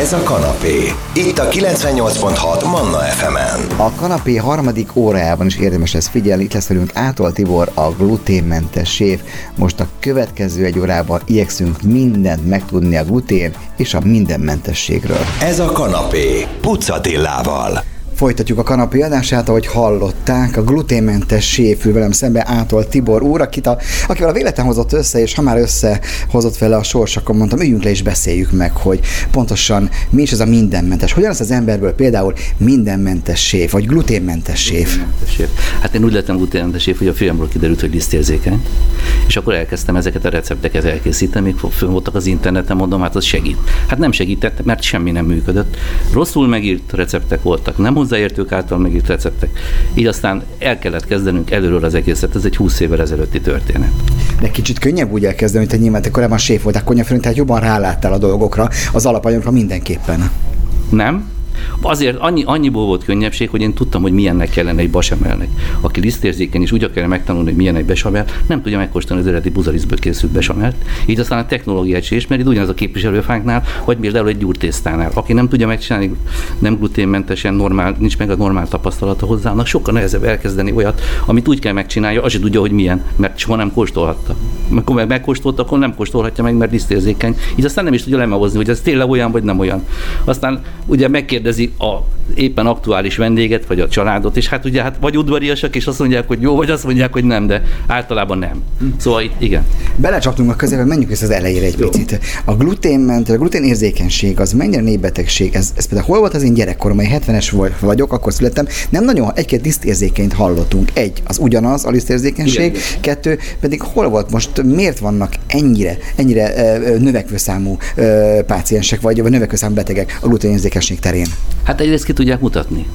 Ez a kanapé. Itt a 98.6 Manna FM-en. A kanapé harmadik órájában is érdemes lesz figyelni. Itt lesz velünk Átol Tibor, a gluténmentes séf. Most a következő egy órában igyekszünk mindent megtudni a glutén és a mindenmentességről. Ez a kanapé. Pucatillával. Folytatjuk a kanapé adását, ahogy hallották, a gluténmentes séfül velem szembe ától Tibor úr, akit a, akivel a véletlen hozott össze, és ha már összehozott vele a sors, akkor mondtam, üljünk le és beszéljük meg, hogy pontosan mi is ez a mindenmentes. Hogyan az az emberből például mindenmentes séf, vagy gluténmentes séf? séf. Hát én úgy lettem gluténmentes séf, hogy a fiamról kiderült, hogy lisztérzékeny, és akkor elkezdtem ezeket a recepteket elkészíteni, még fönn voltak az interneten, mondom, hát az segít. Hát nem segített, mert semmi nem működött. Rosszul megírt receptek voltak, nem hozzáértők által megírt receptek. Így aztán el kellett kezdenünk előről az egészet, ez egy 20 évvel ezelőtti történet. De kicsit könnyebb úgy elkezdeni, hogy te nyilván te korábban séf voltál konyafőn, tehát jobban ráláttál a dolgokra, az alapanyagra mindenképpen. Nem, Azért annyi, annyiból volt könnyebbség, hogy én tudtam, hogy milyennek kellene egy basemelnek. Aki lisztérzékeny és úgy akarja megtanulni, hogy milyen egy besamel, nem tudja megkóstolni az eredeti buzariszből készült besamelt. Így aztán a technológiát is ismeri, ugyanaz a képviselőfánknál, vagy például egy gyúrtésztánál. Aki nem tudja megcsinálni nem gluténmentesen, normál, nincs meg a normál tapasztalata hozzá, annak sokkal nehezebb elkezdeni olyat, amit úgy kell megcsinálja, az se tudja, hogy milyen, mert soha nem kóstolhatta. Amikor meg megkóstolta, akkor nem kóstolhatja meg, mert lisztérzékeny. Így aztán nem is tudja lemehozni, hogy ez tényleg olyan vagy nem olyan. Aztán ugye megkérdezi a éppen aktuális vendéget, vagy a családot, és hát ugye hát vagy udvariasak, és azt mondják, hogy jó, vagy azt mondják, hogy nem, de általában nem. Szóval itt, igen. Belecsaptunk a közébe, menjünk vissza az elejére egy jó. picit. A gluténment, a glutén érzékenység, az mennyire népbetegség? Ez, ez például hol volt az én gyerekkorom, hogy 70-es vagyok, akkor születtem, nem nagyon egy-két lisztérzékenyt hallottunk. Egy, az ugyanaz a lisztérzékenység, igen. kettő, pedig hol volt most, miért vannak ennyire, ennyire növekvő számú páciensek, vagy, vagy növekvő számú betegek a gluténérzékenység terén? Hát egyrészt ki tudják mutatni.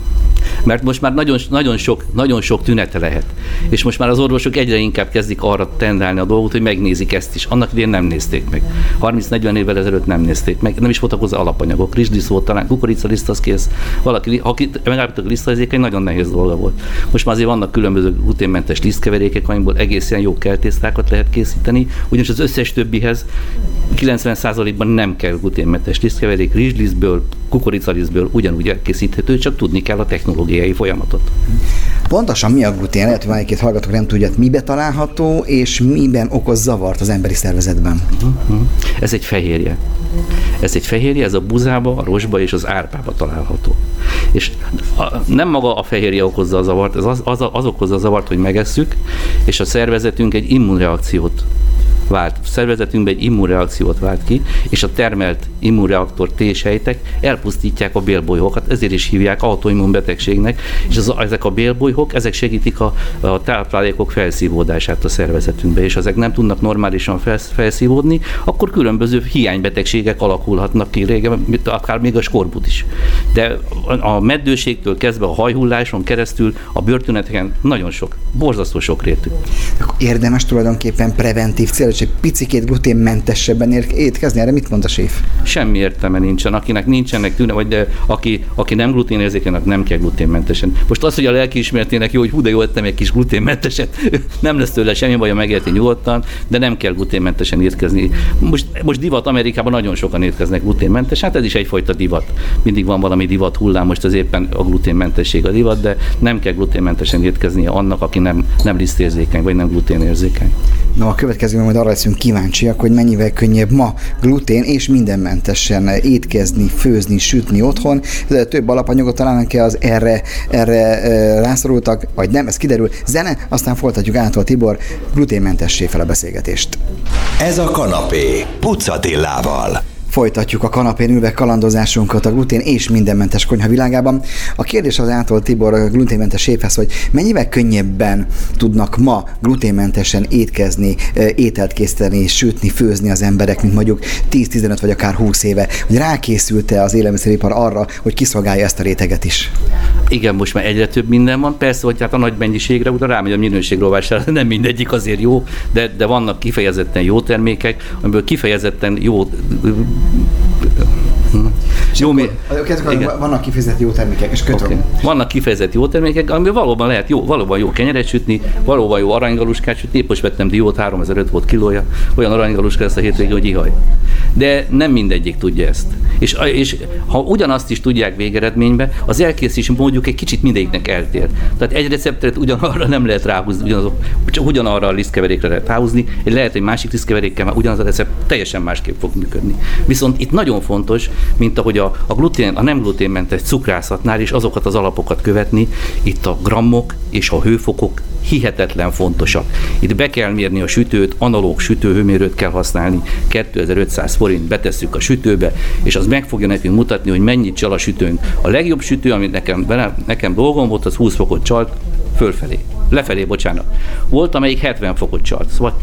Mert most már nagyon, nagyon, sok, nagyon sok tünete lehet. És most már az orvosok egyre inkább kezdik arra tendálni a dolgot, hogy megnézik ezt is. Annak idén nem nézték meg. 30-40 évvel ezelőtt nem nézték meg. Nem is voltak hozzá alapanyagok. Rizsdisz volt talán, liszt az kész. Valaki, ha megállapítok lisztazékeny, nagyon nehéz dolga volt. Most már azért vannak különböző gluténmentes lisztkeverékek, amikből egészen jó kertésztákat lehet készíteni, ugyanis az összes többihez 90%-ban nem kell gluténmentes lisztkeverék, rizslisztből, kukoricalisztből ugyanúgy elkészíthető, csak tudni kell a technológiai folyamatot. Pontosan mi a glutén? Lehet, hogy egy hallgatók nem tudja, mibe található, és miben okoz zavart az emberi szervezetben. Uh-huh. Ez egy fehérje. Ez egy fehérje, ez a buzába, a rosba és az árpába található. És a, nem maga a fehérje okozza a zavart, ez az, az, az okozza a zavart, hogy megesszük, és a szervezetünk egy immunreakciót vált szervezetünkben egy immunreakciót vált ki, és a termelt immunreaktor T-sejtek elpusztítják a bélbolyhokat, ezért is hívják autoimmunbetegségnek, és az, ezek a bélbolyhok, ezek segítik a, a táplálékok felszívódását a szervezetünkbe, és ezek nem tudnak normálisan felsz, felszívódni, akkor különböző hiánybetegségek alakulhatnak ki régen, akár még a skorbut is. De a meddőségtől kezdve a hajhulláson keresztül a bőrtüneteken nagyon sok, borzasztó sok rétű. Érdemes tulajdonképpen preventív cél és egy picikét gluténmentesebben étkezni? Erre mit mond a séf? Semmi értelme nincsen. Akinek nincsenek tűne, vagy de aki, aki nem gluténérzékenynek, nem kell gluténmentesen. Most az, hogy a lelkiismeretének jó, hogy hú, de jó ettem egy kis gluténmenteset, nem lesz tőle semmi baj, megérti nyugodtan, de nem kell gluténmentesen étkezni. Most, most divat Amerikában nagyon sokan étkeznek gluténmentes, hát ez is egyfajta divat. Mindig van valami divat hullám, most az éppen a gluténmentesség a divat, de nem kell gluténmentesen étkezni annak, aki nem, nem lisztérzékeny, vagy nem gluténérzékeny. Na, a következő majd arra leszünk kíváncsiak, hogy mennyivel könnyebb ma glutén és mindenmentesen étkezni, főzni, sütni otthon. Több alapanyagot találnak-e az erre, erre rászorultak, vagy nem, ez kiderül. Zene, aztán folytatjuk ától Tibor gluténmentessé fel a beszélgetést. Ez a kanapé, Pucatillával. Folytatjuk a kanapén ülve kalandozásunkat a glutén és mindenmentes konyha világában. A kérdés az által Tibor gluténmentes séfhez, hogy mennyivel könnyebben tudnak ma gluténmentesen étkezni, ételt készíteni, sütni, főzni az emberek, mint mondjuk 10-15 vagy akár 20 éve, hogy rákészült-e az élelmiszeripar arra, hogy kiszolgálja ezt a réteget is? Igen, most már egyre több minden van. Persze, hogy hát a nagy mennyiségre utána rámegy a minőségrovásra, nem mindegyik azért jó, de, de vannak kifejezetten jó termékek, amiből kifejezetten jó 嗯。别别嗯 jó, mi, vannak kifejezett jó termékek, és kötöm. Okay. Vannak kifejezett jó termékek, amiből valóban lehet jó, valóban jó kenyeret sütni, valóban jó aranygaluskát sütni. Épp most vettem diót, 3005 volt kilója, olyan aranygaluska lesz a hétvégén, hogy ihaj. De nem mindegyik tudja ezt. És, és ha ugyanazt is tudják végeredménybe, az elkészítési módjuk egy kicsit mindegyiknek eltér. Tehát egy receptet ugyanarra nem lehet ráhúzni, ugyanazok, csak ugyanarra a lisztkeverékre lehet ráhúzni, lehet egy másik lisztkeverékkel, már ugyanaz a recept teljesen másképp fog működni. Viszont itt nagyon fontos, mint ahogy a, a, glutén, a nem gluténmentes cukrászatnál is azokat az alapokat követni, itt a grammok és a hőfokok hihetetlen fontosak. Itt be kell mérni a sütőt, analóg sütőhőmérőt kell használni, 2500 forint betesszük a sütőbe, és az meg fogja nekünk mutatni, hogy mennyit csal a sütőnk. A legjobb sütő, amit nekem, nekem dolgom volt, az 20 fokot csalt, fölfelé lefelé, bocsánat. Volt, amelyik 70 fokot csalt. Szóval,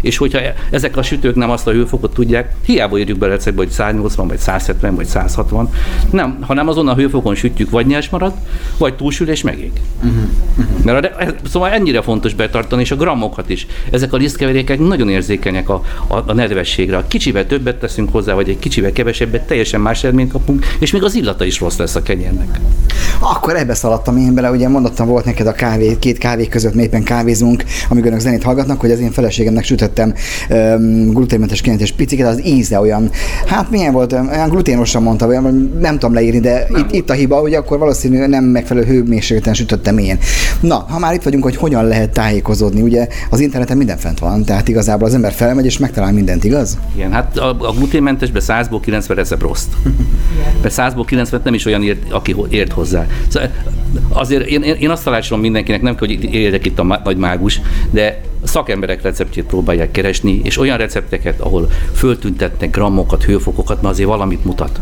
és hogyha ezek a sütők nem azt a hőfokot tudják, hiába írjuk be receptbe, hogy 180, vagy 170, vagy 160, nem, hanem azon a hőfokon sütjük, vagy nyers marad, vagy túlsül és megég. Uh-huh. Uh-huh. Mert a, szóval ennyire fontos betartani, és a grammokat is. Ezek a lisztkeverékek nagyon érzékenyek a, a, a nedvességre. A kicsivel többet teszünk hozzá, vagy egy kicsivel kevesebbet, teljesen más eredményt kapunk, és még az illata is rossz lesz a kenyérnek. Akkor ebbe szaladtam én bele, ugye mondottam, volt neked a kávé, két kávé között mépen kávézunk, amíg önök zenét hallgatnak, hogy az én feleségemnek sütöttem um, gluténmentes és piciket, az íze olyan, hát milyen volt, olyan gluténosan mondta, olyan, nem tudom leírni, de itt, itt, a hiba, hogy akkor valószínűleg nem megfelelő hőmérsékleten sütöttem én. Na, ha már itt vagyunk, hogy hogyan lehet tájékozódni, ugye az interneten minden fent van, tehát igazából az ember felmegy és megtalál mindent, igaz? Igen, hát a, a gluténmentesbe 100-ból 90 recept rossz. Be 100-ból 90 nem is olyan ért, aki ért hozzá. Szóval azért én, én azt tanácsolom mindenkinek, nem hogy érjek itt a nagy mágus, de szakemberek receptjét próbálják keresni, és olyan recepteket, ahol föltüntetnek grammokat, hőfokokat, mert azért valamit mutat.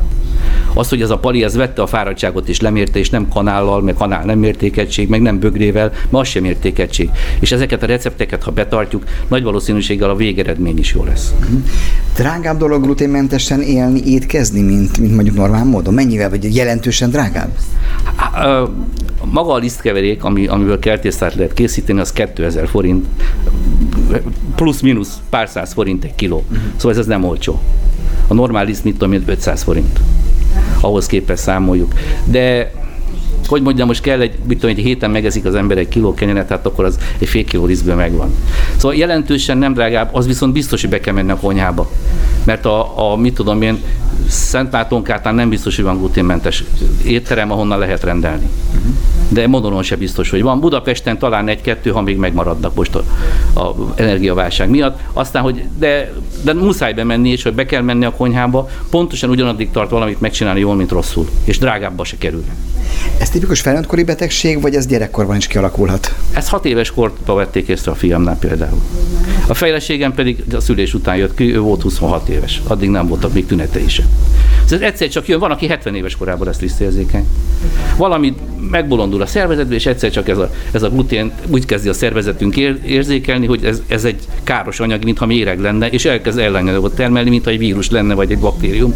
Az, hogy ez a pali, ez vette a fáradtságot és lemérte, és nem kanállal, meg kanál nem mértékegység, meg nem bögrével, mert az sem mértékegység. És ezeket a recepteket, ha betartjuk, nagy valószínűséggel a végeredmény is jó lesz. Drágább dolog gluténmentesen élni, étkezni, mint, mint mondjuk normál módon? Mennyivel, vagy jelentősen drágább? Maga a lisztkeverék, ami, amiből kertésztát lehet készíteni, az 2000 forint, plusz-minusz pár száz forint egy kiló. Szóval ez, ez nem olcsó. A normál liszt, mit tudom 500 forint. Ahhoz képest számoljuk. De hogy mondjam, most kell egy, mit tudom, egy héten megezik az ember egy kiló kenyeret, hát akkor az egy fél kiló rizből megvan. Szóval jelentősen nem drágább, az viszont biztos, hogy be kell menni a konyhába. Mert a, a mit tudom én, Szentlátonkátán nem biztos, hogy van gluténmentes étterem, ahonnan lehet rendelni. De Modonon se biztos, hogy van. Budapesten talán egy-kettő, ha még megmaradnak most a, a energiaválság miatt. Aztán, hogy de, de muszáj bemenni, és hogy be kell menni a konyhába, pontosan ugyanaddig tart valamit megcsinálni jól, mint rosszul. És drágábbba se kerül. Ez tipikus felnőttkori betegség, vagy ez gyerekkorban is kialakulhat? Ez hat éves korban vették észre a fiamnál például. A fejleségem pedig a szülés után jött ki, ő volt 26 éves. Addig nem voltak még tünetei sem. Ez egyszer csak jön, van, aki 70 éves korában lesz lisztérzékeny. Valami megbolondul a szervezetbe, és egyszer csak ez a, ez a glutén úgy kezdi a szervezetünk ér, érzékelni, hogy ez, ez egy káros anyag, mintha méreg lenne, és elkezd ellenanyagot termelni, mintha egy vírus lenne, vagy egy baktérium.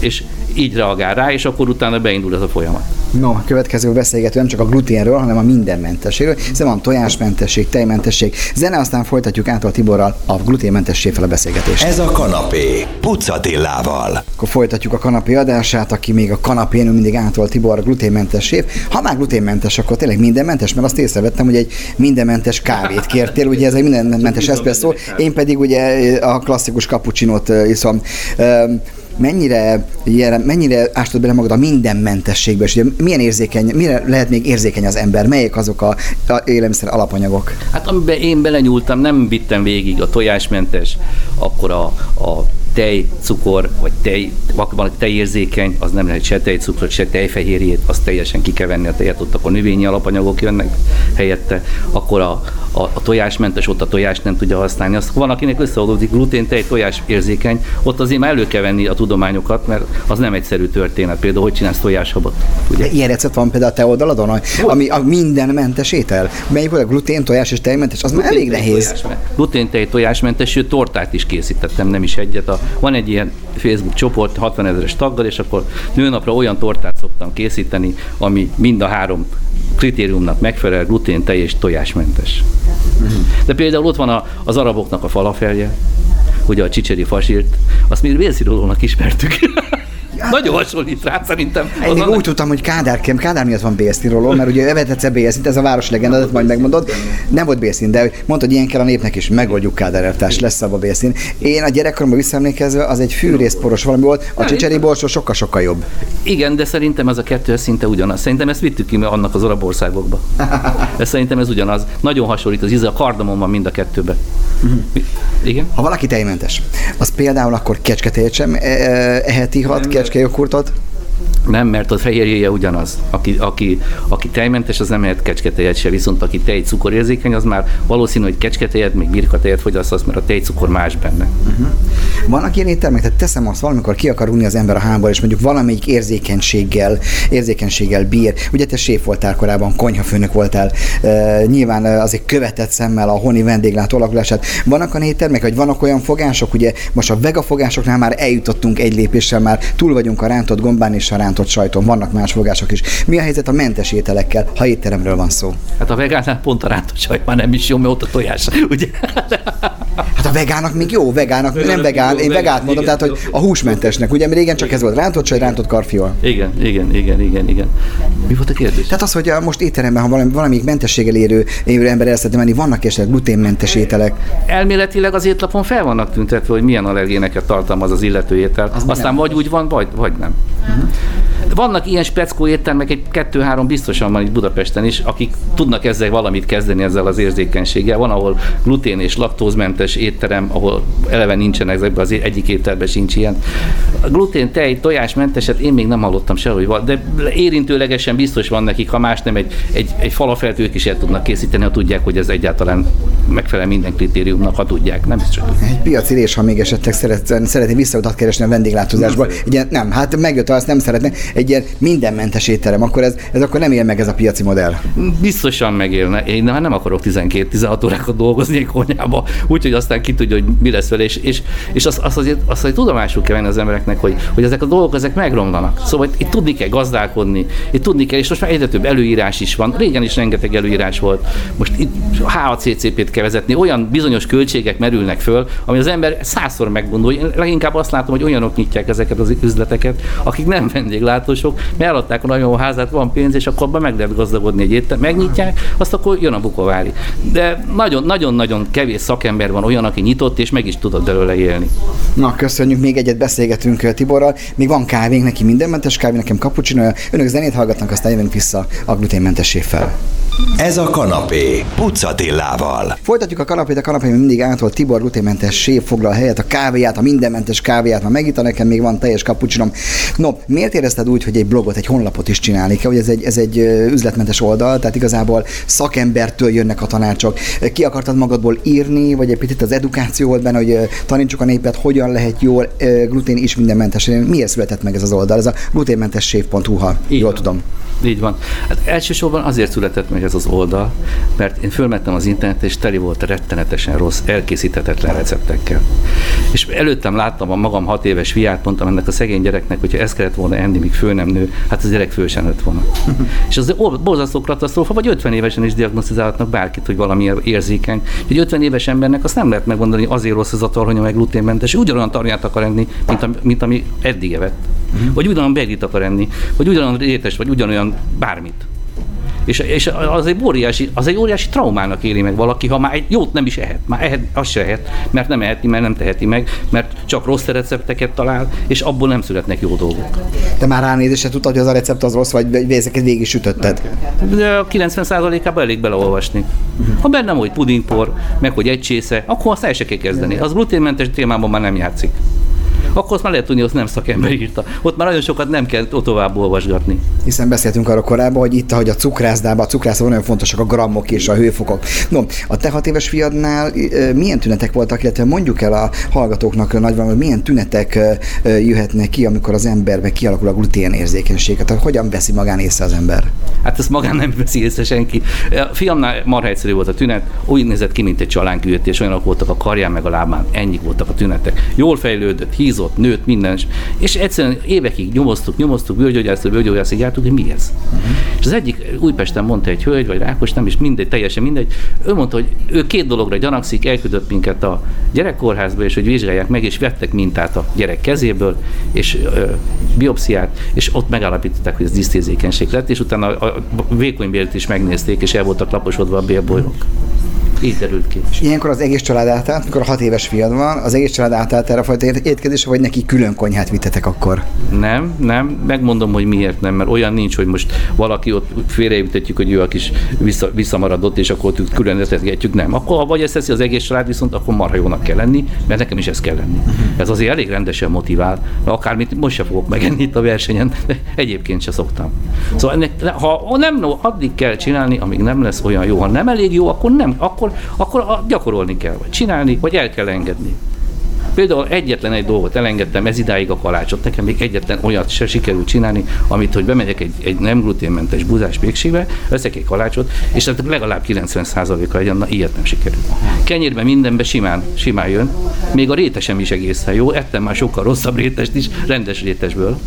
És így reagál rá, és akkor utána beindul ez a folyamat. No, a következő beszélgető nem csak a gluténről, hanem a mindenmentességről, hiszen van tojásmentesség, tejmentesség, zene, aztán folytatjuk át a Tiborral a gluténmentességfel a beszélgetést. Ez a kanapé, Pucatillával. Akkor folytatjuk a kanapé adását, aki még a kanapén mindig átol Tibor a gluténmentes Ha már gluténmentes, akkor tényleg mindenmentes, mert azt észrevettem, hogy egy mindenmentes kávét kértél, ugye ez egy mindenmentes eszpresszó, én pedig ugye a klasszikus kapucsinót iszom mennyire, mennyire ástod bele magad a mindenmentességbe, és ugye milyen érzékeny, mire lehet még érzékeny az ember, melyek azok a, a élelmiszer alapanyagok? Hát amiben én belenyúltam, nem vittem végig a tojásmentes, akkor a, a tej, cukor, vagy tej, van tejérzékeny, az nem lehet se tejcukrot, se tejfehérjét, azt teljesen ki kell venni a tejet, ott akkor növényi alapanyagok jönnek helyette, akkor a, a, a tojásmentes, ott a tojást nem tudja használni. Azt van, akinek összeadódik glutén, tej, tojás érzékeny, ott azért már elő kell venni a tudományokat, mert az nem egyszerű történet. Például, hogy csinálsz tojáshabot. Ugye? De ilyen recept van például a te oldaladon, ami a mindenmentes étel. Melyik volt a glutén, tojás és tejmentes? Az glutén, már elég nehéz. Glutén, tej, tojásmentes, sőt, tortát is készítettem, nem is egyet. A, van egy ilyen Facebook csoport 60 ezeres taggal, és akkor nőnapra olyan tortát szoktam készíteni, ami mind a három kritériumnak megfelel, glutén, tej és tojásmentes. De például ott van a, az araboknak a falafelje, ugye a csicseri fasírt, azt mi vélszirolónak ismertük. Nagyon hasonlít rá, szerintem. Én még úgy tudtam, hogy Kádár, Kádár miatt van bélszínról, mert ugye evet egyszer bélszínt, ez a város legenda, ezt majd megmondod. Nem volt bélszín, de mondta, hogy ilyen kell a népnek is, megoldjuk Kádár elvtárs, lesz abba bélszín. Én a gyerekkoromban visszaemlékezve, az egy fűrészporos valami volt, a csicseri borsó sokkal-sokkal jobb. Igen, de szerintem ez a kettő szinte ugyanaz. Szerintem ezt vittük ki annak az arab országokba. Ez szerintem ez ugyanaz. Nagyon hasonlít az íze, a kardamon van mind a Igen? Ha valaki tejmentes, az például akkor kecsketejet sem e- e- eheti hat kecskejoghurtot? Nem, mert a fehérjéje ugyanaz. Aki, aki, aki tejmentes, az nem ehet kecsketejet se, viszont aki tej cukorérzékeny, az már valószínű, hogy kecsketejet, még birkatejet fogyasztasz, mert a tejcukor más benne. Vannak ilyen éttermek, tehát teszem azt, valamikor ki akar unni az ember a hámból, és mondjuk valamelyik érzékenységgel, érzékenységgel bír. Ugye te séf voltál korábban, konyhafőnök voltál, e, nyilván azért követett szemmel a honi vendéglátó alakulását. Vannak olyan éttermek, vagy vannak olyan fogások, ugye most a vega fogásoknál már eljutottunk egy lépéssel, már túl vagyunk a rántott gombán és a rántott sajton, vannak más fogások is. Mi a helyzet a mentes ételekkel, ha étteremről van szó? Hát a vegánnál pont a rántott sajt már nem is jó, mert ott a tojás. Ugye? Hát a vegának még jó, vegának, nem vegán, még jó, én vegán, vegát mondom, tehát hogy a húsmentesnek, ugye régen csak ez volt, rántott csaj, rántott karfiol. Igen, igen, igen, igen, igen. Mi volt a kérdés? Tehát az, hogy a most étteremben, ha valami, valamelyik mentességgel érő, érő ember el szeretne menni, vannak esetleg gluténmentes ételek. Elméletileg az étlapon fel vannak tüntetve, hogy milyen allergéneket tartalmaz az illető étel. Az Aztán nem. vagy úgy van, vagy, vagy nem. Vannak ilyen speckó éttermek, egy kettő-három biztosan van itt Budapesten is, akik tudnak ezzel valamit kezdeni ezzel az érzékenységgel. Van, ahol glutén és laktózmentes étterem, ahol eleve nincsen ezekben az egyik ételben sincs ilyen. A glutén, tej, tojásmenteset én még nem hallottam sehol, hogy van, de érintőlegesen biztos van nekik, ha más nem egy, egy, egy falafelt ők is el tudnak készíteni, ha tudják, hogy ez egyáltalán megfelel minden kritériumnak, ha tudják. Nem biztos. hogy Egy piaci rés, ha még esetleg szeret, szeretné visszautat keresni a vendéglátózásból. Egy ilyen, nem, hát megjött, azt nem szeretne, egy ilyen mindenmentes étterem, akkor ez, ez akkor nem él meg ez a piaci modell. Biztosan megélne. Én már nem akarok 12-16 órákat dolgozni egy konyhába, úgyhogy aztán ki tudja, hogy mi lesz vele, és, és, és azt, azt, azért, azt, hogy tudomásul kell venni az embereknek, hogy, hogy ezek a dolgok ezek megromlanak. Szóval itt, tudni kell gazdálkodni, itt tudni kell, és most már egyre több előírás is van. Régen is rengeteg előírás volt. Most itt HACCP-t kell vezetni, olyan bizonyos költségek merülnek föl, ami az ember százszor meggondolja. Leginkább azt látom, hogy olyanok nyitják ezeket az üzleteket, akik nem vendéglátósok, mert eladták a nagyon házát, van pénz, és akkor abban meg lehet gazdagodni egy étterem. Megnyitják, azt akkor jön a bukovári. De nagyon- nagyon-nagyon kevés szakember van olyan, aki nyitott, és meg is tudott belőle élni. Na, köszönjük, még egyet beszélgetünk uh, Tiborral. Még van kávénk, neki mindenmentes kávé, nekem cappuccino Önök zenét hallgatnak, aztán jövünk vissza a gluténmentes fel. Ez a kanapé, Pucatillával. Folytatjuk a kanapét, a kanapé mindig ától Tibor gluténmentes séf foglal helyet, a kávéját, a mindenmentes kávéját, ma megitta nekem még van teljes cappuccinom. No, miért érezted úgy, hogy egy blogot, egy honlapot is csinálni kell, hogy ez egy, ez egy üzletmentes oldal, tehát igazából szakembertől jönnek a tanácsok. Ki akartad magadból írni, vagy egy picit az edukáció volt benne, hogy tanítsuk a népet, hogyan lehet jól glutén is mindenmentes. Miért született meg ez az oldal? Ez a gluténmentesség.hu, ha Így jól van. tudom. Így van. Hát elsősorban azért született meg ez az oldal, mert én fölmentem az internetre, és teli volt rettenetesen rossz, elkészíthetetlen receptekkel. És előttem láttam a magam hat éves fiát, mondtam ennek a szegény gyereknek, hogyha ezt kellett volna enni, míg föl nem nő, hát az gyerek föl sem nőtt volna. és az or- borzasztó katasztrófa, vagy 50 évesen is diagnosztizálhatnak bárkit, hogy valami érzékeny. Egy 50 éves embernek azt nem lehet megmondani, hogy azért rossz ez a tarhonya, meg gluténmentes, ugyanolyan tarhonyát akar enni, mint, ami, mint ami eddig evett. Vagy ugyanolyan beglit akar enni, vagy ugyanolyan rétes, vagy ugyanolyan bármit. És, és az egy óriási, az egy óriási traumának éli meg valaki, ha már egy jót nem is ehet. Már ehet, azt se ehet, mert nem eheti, mert nem teheti meg, mert csak rossz recepteket talál, és abból nem születnek jó dolgok. Te már ránézésre tudtad, hogy az a recept az rossz, vagy ezeket végig sütötted. De a 90%-ában elég beleolvasni. Ha benne hogy pudingpor, meg hogy egy csésze, akkor azt el se kell kezdeni. Az gluténmentes témában már nem játszik. Akkor azt már lehet tudni, hogy azt nem szakember írta. Ott már nagyon sokat nem kell ott tovább olvasgatni. Hiszen beszéltünk arról korábban, hogy itt, ahogy a cukrászdában, a cukrászban nagyon fontosak a grammok és a hőfokok. No, a te hat éves fiadnál milyen tünetek voltak, illetve mondjuk el a hallgatóknak nagyban, hogy milyen tünetek jöhetnek ki, amikor az emberbe kialakul a glutén érzékenység. Tehát hogyan veszi magán észre az ember? Hát ezt magán nem veszi észre senki. A fiamnál marha egyszerű volt a tünet, úgy nézett ki, mint egy csalánküvetés, olyanok voltak a karján meg a lábán, ennyi voltak a tünetek. Jól fejlődött, hízott, nőtt, minden. És egyszerűen évekig nyomoztuk, nyomoztuk, bőrgyógyásztól, bőrgyógyászig jártuk, hogy mi ez. És az egyik Újpesten mondta egy hölgy, vagy Rákos, nem is mindegy, teljesen mindegy. Ő mondta, hogy ő két dologra gyanakszik, elküldött minket a gyerekkórházba, és hogy vizsgálják meg, és vettek mintát a gyerek kezéből, és ö, biopsziát, és ott megállapították, hogy ez disztézékenység lett, és utána a, a vékonybélt is megnézték, és el voltak laposodva a bélbolyrok. Így derült ki. És ilyenkor az egész család átállt, mikor a hat éves fiad van, az egész család átállt erre a fajta étkezésre, vagy neki külön konyhát vittetek akkor? Nem, nem, megmondom, hogy miért nem, mert olyan nincs, hogy most valaki ott félrejutatjuk, hogy ő a kis vissza, visszamaradott, és akkor ott külön etetgetjük, nem. Akkor ha vagy ezt teszi az egész család, viszont akkor marha jónak kell lenni, mert nekem is ez kell lenni. Ez azért elég rendesen motivál, mert akármit most se fogok megenni itt a versenyen, de egyébként se szoktam. Szóval ennek, ha nem, addig kell csinálni, amíg nem lesz olyan jó. Ha nem elég jó, akkor nem, akkor akkor, akkor gyakorolni kell, vagy csinálni, vagy el kell engedni. Például egyetlen egy dolgot elengedtem ez idáig a kalácsot, nekem még egyetlen olyat se sikerült csinálni, amit, hogy bemegyek egy, egy nem gluténmentes buzás pékségbe, veszek egy kalácsot, és hát legalább 90%-a legyen, na ilyet nem sikerült. Kenyérben mindenbe simán, simán jön, még a rétesem is egészen jó, ettem már sokkal rosszabb rétest is, rendes rétesből,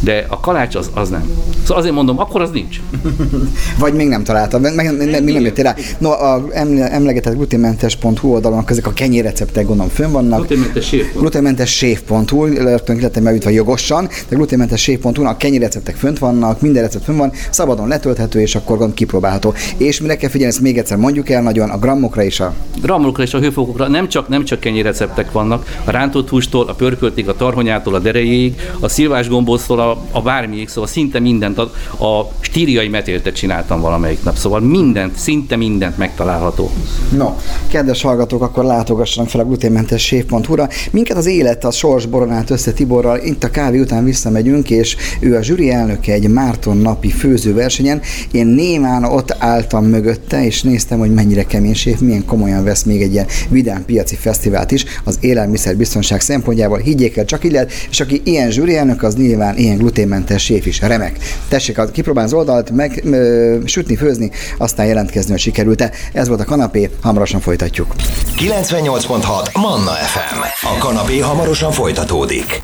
de a kalács az, az nem. Szóval azért mondom, akkor az nincs. Vagy még nem találtad, meg, nem, még nem jöttél rá. No, a emlegetett gluténmentes.hu oldalon ezek a kenyérreceptek gondolom fönn vannak. Gluténmentes séf. Gluténmentes séf.hu, lettem beütve jogosan, de gluténmentes séf.hu, a kenyérreceptek fönt vannak, minden recept fönn van, szabadon letölthető, és akkor gond kipróbálható. És mire kell figyelni, ezt még egyszer mondjuk el nagyon, a grammokra és a... Grammokra és a hőfokokra nem csak, nem csak kenyérreceptek vannak, a rántott hústól, a pörköltig, a tarhonyától, a derejéig, a szilvás gombóztól, a, a bármiig, szóval szinte mindent, a, a stíriai metéltet csináltam valamelyik nap, szóval mindent, szinte mindent megtalálható. No, kedves hallgatók, akkor látogassanak fel a gluténmentes séf.hu-ra. Minket az élet, a sors boronát össze Tiborral, itt a kávé után visszamegyünk, és ő a zsűri elnöke egy Márton napi főzőversenyen. Én némán ott álltam mögötte, és néztem, hogy mennyire kemény séf, milyen komolyan vesz még egy ilyen vidám piaci fesztivált is az élelmiszerbiztonság szempontjából. Higgyék el, csak így lehet, és aki ilyen zsűri elnök, az nyilván ilyen gluténmentes séf is. Remek. Tessék, kipróbálni az oldalt, meg ö, sütni, főzni, aztán jelentkezni, hogy sikerült-e. Ez volt a kanapé, hamarosan folytatjuk. 98.6 Manna FM. A kanapé hamarosan folytatódik.